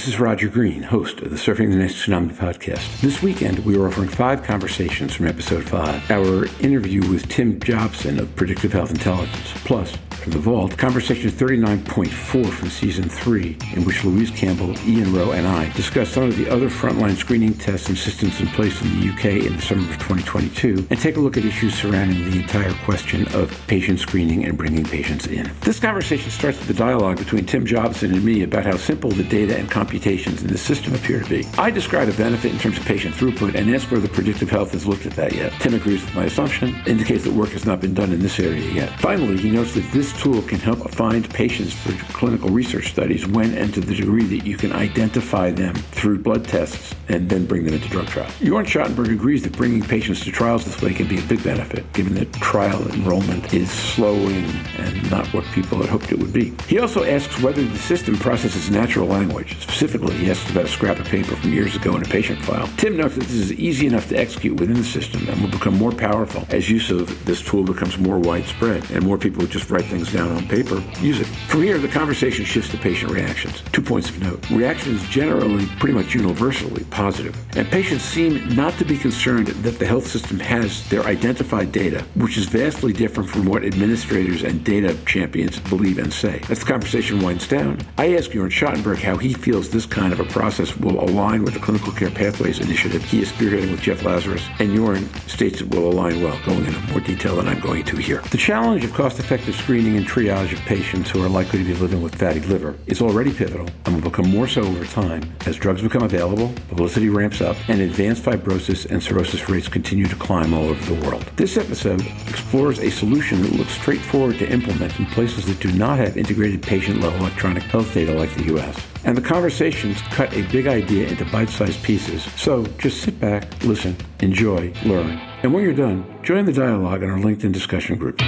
This is Roger Green, host of the Surfing the NASH Tsunami podcast. This weekend, we are offering five conversations from episode five. Our interview with Tim Jobson of Predictive Health Intelligence, plus from the vault, conversation 39.4 from season 3, in which Louise Campbell, Ian Rowe, and I discuss some of the other frontline screening tests and systems in place in the UK in the summer of 2022, and take a look at issues surrounding the entire question of patient screening and bringing patients in. This conversation starts with the dialogue between Tim Jobson and me about how simple the data and computations in the system appear to be. I describe a benefit in terms of patient throughput and ask whether predictive health has looked at that yet. Tim agrees with my assumption, indicates that work has not been done in this area yet. Finally, he notes that this tool can help find patients for clinical research studies when and to the degree that you can identify them through blood tests and then bring them into drug trials. Jörn Schattenberg agrees that bringing patients to trials this way can be a big benefit, given that trial enrollment is slowing and not what people had hoped it would be. He also asks whether the system processes natural language. Specifically, he asks about a scrap of paper from years ago in a patient file. Tim notes that this is easy enough to execute within the system and will become more powerful as use of this tool becomes more widespread and more people just write things things down on paper, use it. From here, the conversation shifts to patient reactions. Two points of note. Reactions generally pretty much universally positive, and patients seem not to be concerned that the health system has their identified data, which is vastly different from what administrators and data champions believe and say. As the conversation winds down, I ask Jörn Schattenberg how he feels this kind of a process will align with the Clinical Care Pathways initiative he is spearheading with Jeff Lazarus, and Jorn states it will align well, going into more detail than I'm going to here. The challenge of cost-effective screening screening and triage of patients who are likely to be living with fatty liver is already pivotal and will become more so over time as drugs become available, publicity ramps up, and advanced fibrosis and cirrhosis rates continue to climb all over the world. This episode explores a solution that looks straightforward to implement in places that do not have integrated patient-level electronic health data like the U.S. And the conversations cut a big idea into bite-sized pieces. So just sit back, listen, enjoy, learn. And when you're done, join the dialogue in our LinkedIn discussion group.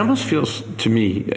Almost feels to me,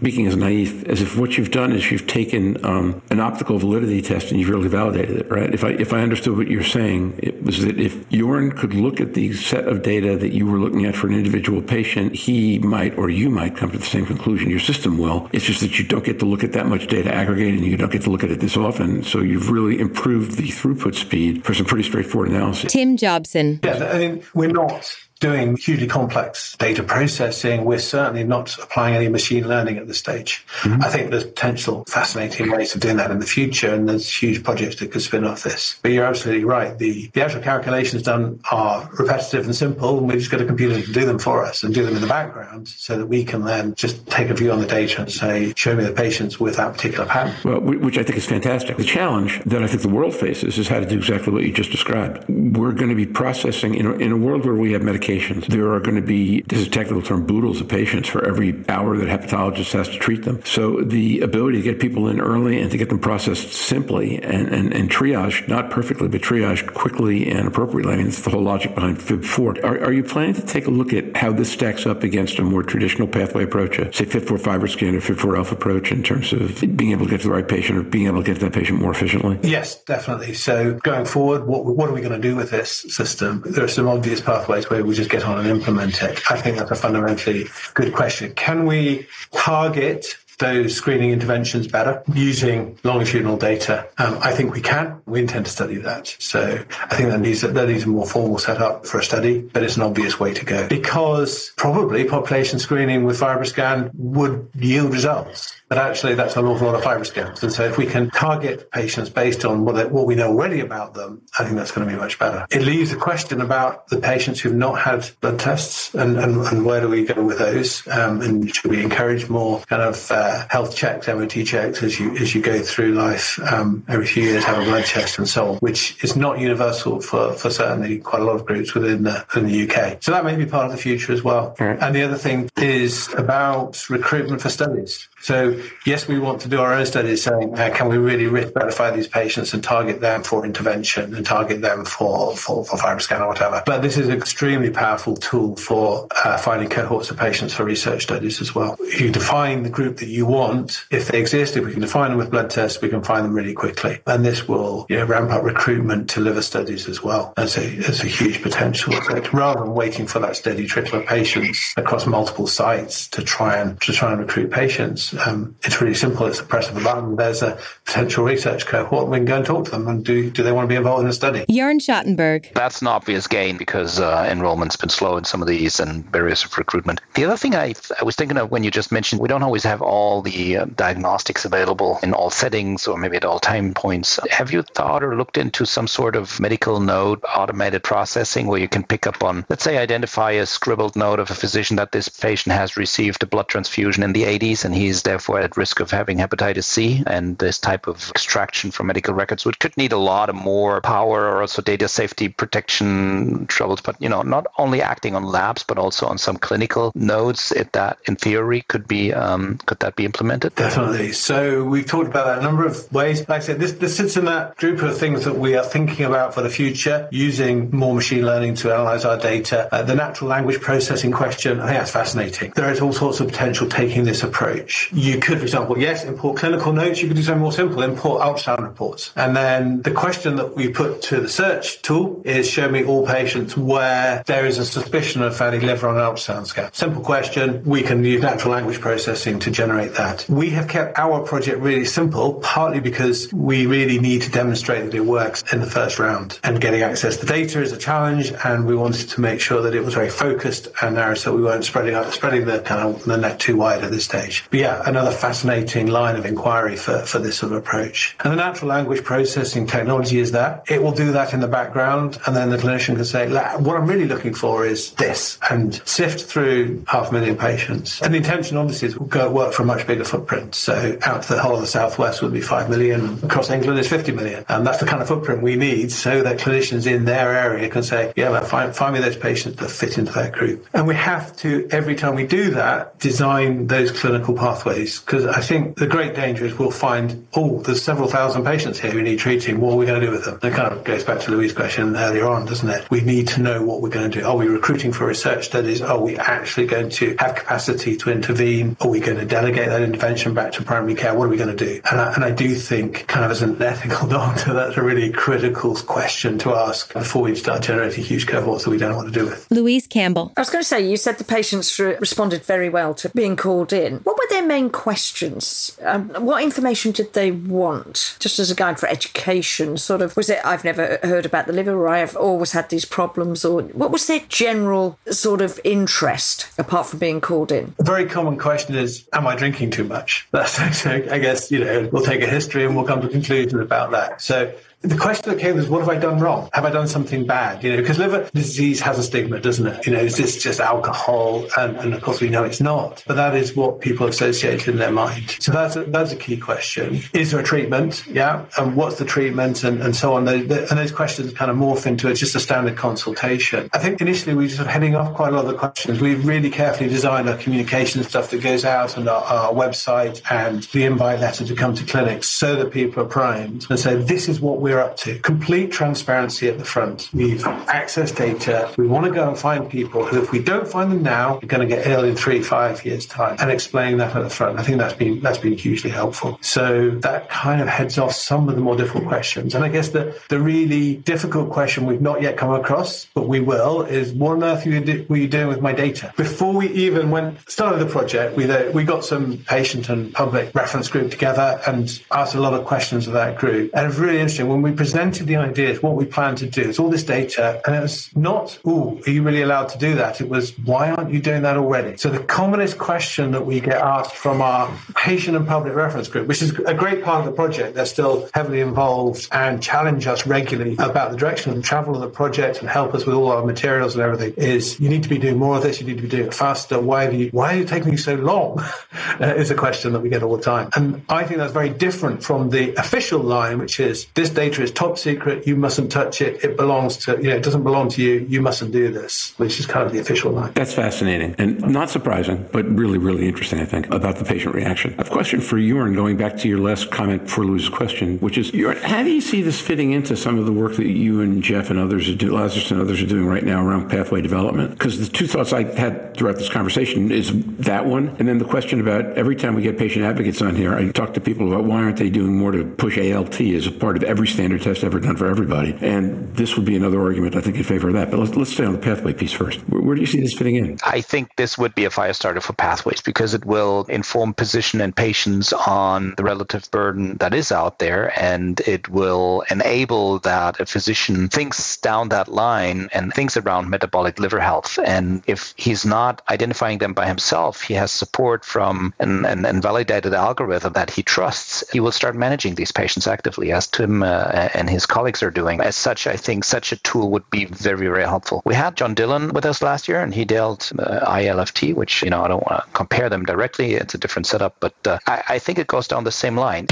speaking as naive, as if what you've done is you've taken um, an optical validity test and you've really validated it, right? If I if I understood what you're saying, it was that if Jorn could look at the set of data that you were looking at for an individual patient, he might or you might come to the same conclusion. Your system will. It's just that you don't get to look at that much data aggregated and you don't get to look at it this often. So you've really improved the throughput speed for some pretty straightforward analysis. Tim Jobson. Yeah, I mean, we're not doing hugely complex data processing. We're certainly not applying any machine learning at this stage. Mm-hmm. I think there's potential fascinating ways of doing that in the future, and there's huge projects that could spin off this. But you're absolutely right. The, the actual calculations done are repetitive and simple, and we've just got a computer to do them for us and do them in the background so that we can then just take a view on the data and say, show me the patients with that particular pattern. Well, which I think is fantastic. The challenge that I think the world faces is how to do exactly what you just described. We're going to be processing in a, in a world where we have medication There are going to be, this is a technical term, boodles of patients for every hour that hepatologist has to treat them. So the ability to get people in early and to get them processed simply and, and, and triage, not perfectly, but triage quickly and appropriately. I mean, it's the whole logic behind FIB4. Are, are you planning to take a look at how this stacks up against a more traditional pathway approach, a, say FIB4 FibroScan or FIB4 ELF approach in terms of being able to get to the right patient or being able to get to that patient more efficiently? Yes, definitely. So going forward, what, what are we going to do with this system? There are some obvious pathways where we just get on and implement it? I think that's a fundamentally good question. Can we target those screening interventions better using longitudinal data? Um, I think we can. We intend to study that. So I think that needs, that needs a more formal setup for a study, but it's an obvious way to go because probably population screening with FibroScan would yield results. But actually, that's an awful lot of FibroScans. And so if we can target patients based on what, they, what we know already about them, I think that's going to be much better. It leaves the question about the patients who've not had blood tests and, and, and where do we go with those? Um, and should we encourage more kind of uh, health checks, MOT checks as you as you go through life? Um, every few years, have a blood test and so on, which is not universal for, for certainly quite a lot of groups within the, in the UK. So that may be part of the future as well. And the other thing is about recruitment for studies. So yes, we want to do our own studies saying, uh, can we really risk stratify these patients and target them for intervention and target them for, for, for FibroScan or whatever. But this is an extremely powerful tool for uh, finding cohorts of patients for research studies as well. You define the group that you you want, if they exist, if we can define them with blood tests, we can find them really quickly. And this will you know, ramp up recruitment to liver studies as well. That's a, that's a huge potential effect rather than waiting for that steady trickle of patients across multiple sites to try and to try and recruit patients. Um, it's really simple. It's the press of a button. There's a potential research cohort. We can go and talk to them and do, do they want to be involved in a study? Jörn Schattenberg. That's an obvious gain because uh, enrollment's been slow in some of these and barriers of recruitment. The other thing I, I was thinking of when you just mentioned we don't always have all the uh, diagnostics available in all settings or maybe at all time points. Have you thought or looked into some sort of medical note automated processing where you can pick up on, let's say, identify a scribbled note of a physician that this patient has received a blood transfusion in the 80s and he's therefore at risk of having hepatitis C and this type of extraction from medical records, which could need a lot of more power or also data safety protection troubles, but you know, not only acting on labs but also on some clinical nodes. That, in theory, could be um, could that be implemented? Definitely. So we've talked about that a number of ways. Like I said, this, this sits in that group of things that we are thinking about for the future, using more machine learning to analyze our data. Uh, the natural language processing question, I think that's fascinating. There is all sorts of potential taking this approach. You could, for example, yes, import clinical notes. You could do something more simple, import ultrasound reports. And then the question that we put to the search tool is show me all patients where there is a suspicion of fatty liver on an ultrasound scan. Simple question. We can use natural language processing to generate that. We have kept our project really simple, partly because we really need to demonstrate that it works in the first round. And getting access to data is a challenge, and we wanted to make sure that it was very focused and narrow, so we weren't spreading out, spreading the kind of the net too wide at this stage. But yeah, another fascinating line of inquiry for, for this sort of approach. And the natural language processing technology is that it will do that in the background, and then the clinician can say, what I'm really looking for is this, and sift through half a million patients. And the intention obviously is go work a much bigger footprint. So out to the whole of the southwest would be five million. Across England is 50 million. And that's the kind of footprint we need so that clinicians in their area can say, yeah, well, find, find me those patients that fit into that group. And we have to, every time we do that, design those clinical pathways. Because I think the great danger is we'll find, oh, there's several thousand patients here we need treating. What are we going to do with them? That kind of goes back to Louise's question earlier on, doesn't it? We need to know what we're going to do. Are we recruiting for research studies? Are we actually going to have capacity to intervene? Are we going to delegate that intervention back to primary care? What are we going to do? And I, and I do think, kind of as an ethical doctor, that's a really critical question to ask before we start generating huge cohorts that we don't know what to do with. Louise Campbell. I was going to say, you said the patients responded very well to being called in. What were their main questions? Um, what information did they want? Just as a guide for education, sort of, was it, I've never heard about the liver, or I have always had these problems, or what was their general sort of interest apart from being called in? A very common question is, am I drinking too much? That's, I guess, you know, we'll take a history and we'll come to conclusions about that. So the question that came was, what have I done wrong? Have I done something bad? You know, because liver disease has a stigma, doesn't it? You know, is this just alcohol? And, and of course, we know it's not. But that is what people associate in their mind. So that's a, that's a key question. Is there a treatment? Yeah. And what's the treatment? And, and so on. and those questions kind of morph into it's just a standard consultation. I think initially we were sort of heading off quite a lot of the questions. We've really carefully designed our communication stuff that goes out on our, our website and the invite letter to come to clinics so that people are primed and say, this is what we're we're up to. Complete transparency at the front. We've access data. We want to go and find people who, if we don't find them now, are going to get ill in three, five years' time. And explaining that at the front. I think that's been that's been hugely helpful. So that kind of heads off some of the more difficult questions. And I guess the, the really difficult question we've not yet come across, but we will, is what on earth were you doing with my data? Before we even went started the project, we uh, we got some patient and public reference group together and asked a lot of questions of that group. And it was really interesting when when we presented the ideas, what we plan to do, it's all this data, and it was not, oh, are you really allowed to do that? It was, why aren't you doing that already? So the commonest question that we get asked from our patient and public reference group, which is a great part of the project, they're still heavily involved and challenge us regularly about the direction and travel of the project and help us with all our materials and everything, is you need to be doing more of this, you need to be doing it faster. Why have you, why are you taking so long? Uh, is a question that we get all the time. And I think that's very different from the official line, which is this data data is top secret. You mustn't touch it. It belongs to, you know, it doesn't belong to you. You mustn't do this, which is kind of the official line. That's fascinating and not surprising, but really, really interesting, I think, about the patient reaction. A question for you, and going back to your last comment for Lou's question, which is, how do you see this fitting into some of the work that you and Jeff and others are doing, Lazarus and others are doing right now around pathway development? Because the two thoughts I had throughout this conversation is that one, and then the question about every time we get patient advocates on here, I talk to people about why aren't they doing more to push ALT as a part of every standard test ever done for everybody. And this would be another argument, I think, in favor of that. But let's, let's stay on the pathway piece first. Where, where do you see this fitting in? I think this would be a fire starter for pathways because it will inform physician and patients on the relative burden that is out there, and it will enable that a physician thinks down that line and thinks around metabolic liver health. And if he's not identifying them by himself, he has support from an, an, an validated algorithm that he trusts, he will start managing these patients actively, as Tim uh, uh, and his colleagues are doing. As such, I think such a tool would be very, very helpful. We had John Dillon with us last year, and he dealt uh, ILFT, which you know I don't want to compare them directly; it's a different setup, but uh, I, I think it goes down the same line.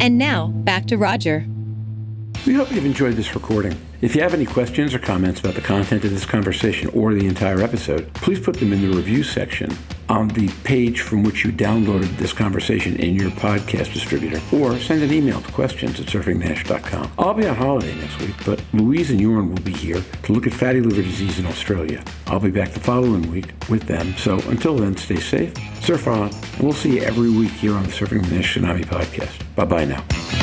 And now back to Roger. We hope you've enjoyed this recording. If you have any questions or comments about the content of this conversation or the entire episode, please put them in the review section on the page from which you downloaded this conversation in your podcast distributor, or send an email to questions at surfingnash.com. I'll be on holiday next week, but Louise and Jorn will be here to look at fatty liver disease in Australia. I'll be back the following week with them, so until then, stay safe, surf on, and we'll see you every week here on the Surfing the Nash Tsunami podcast. Bye-bye now.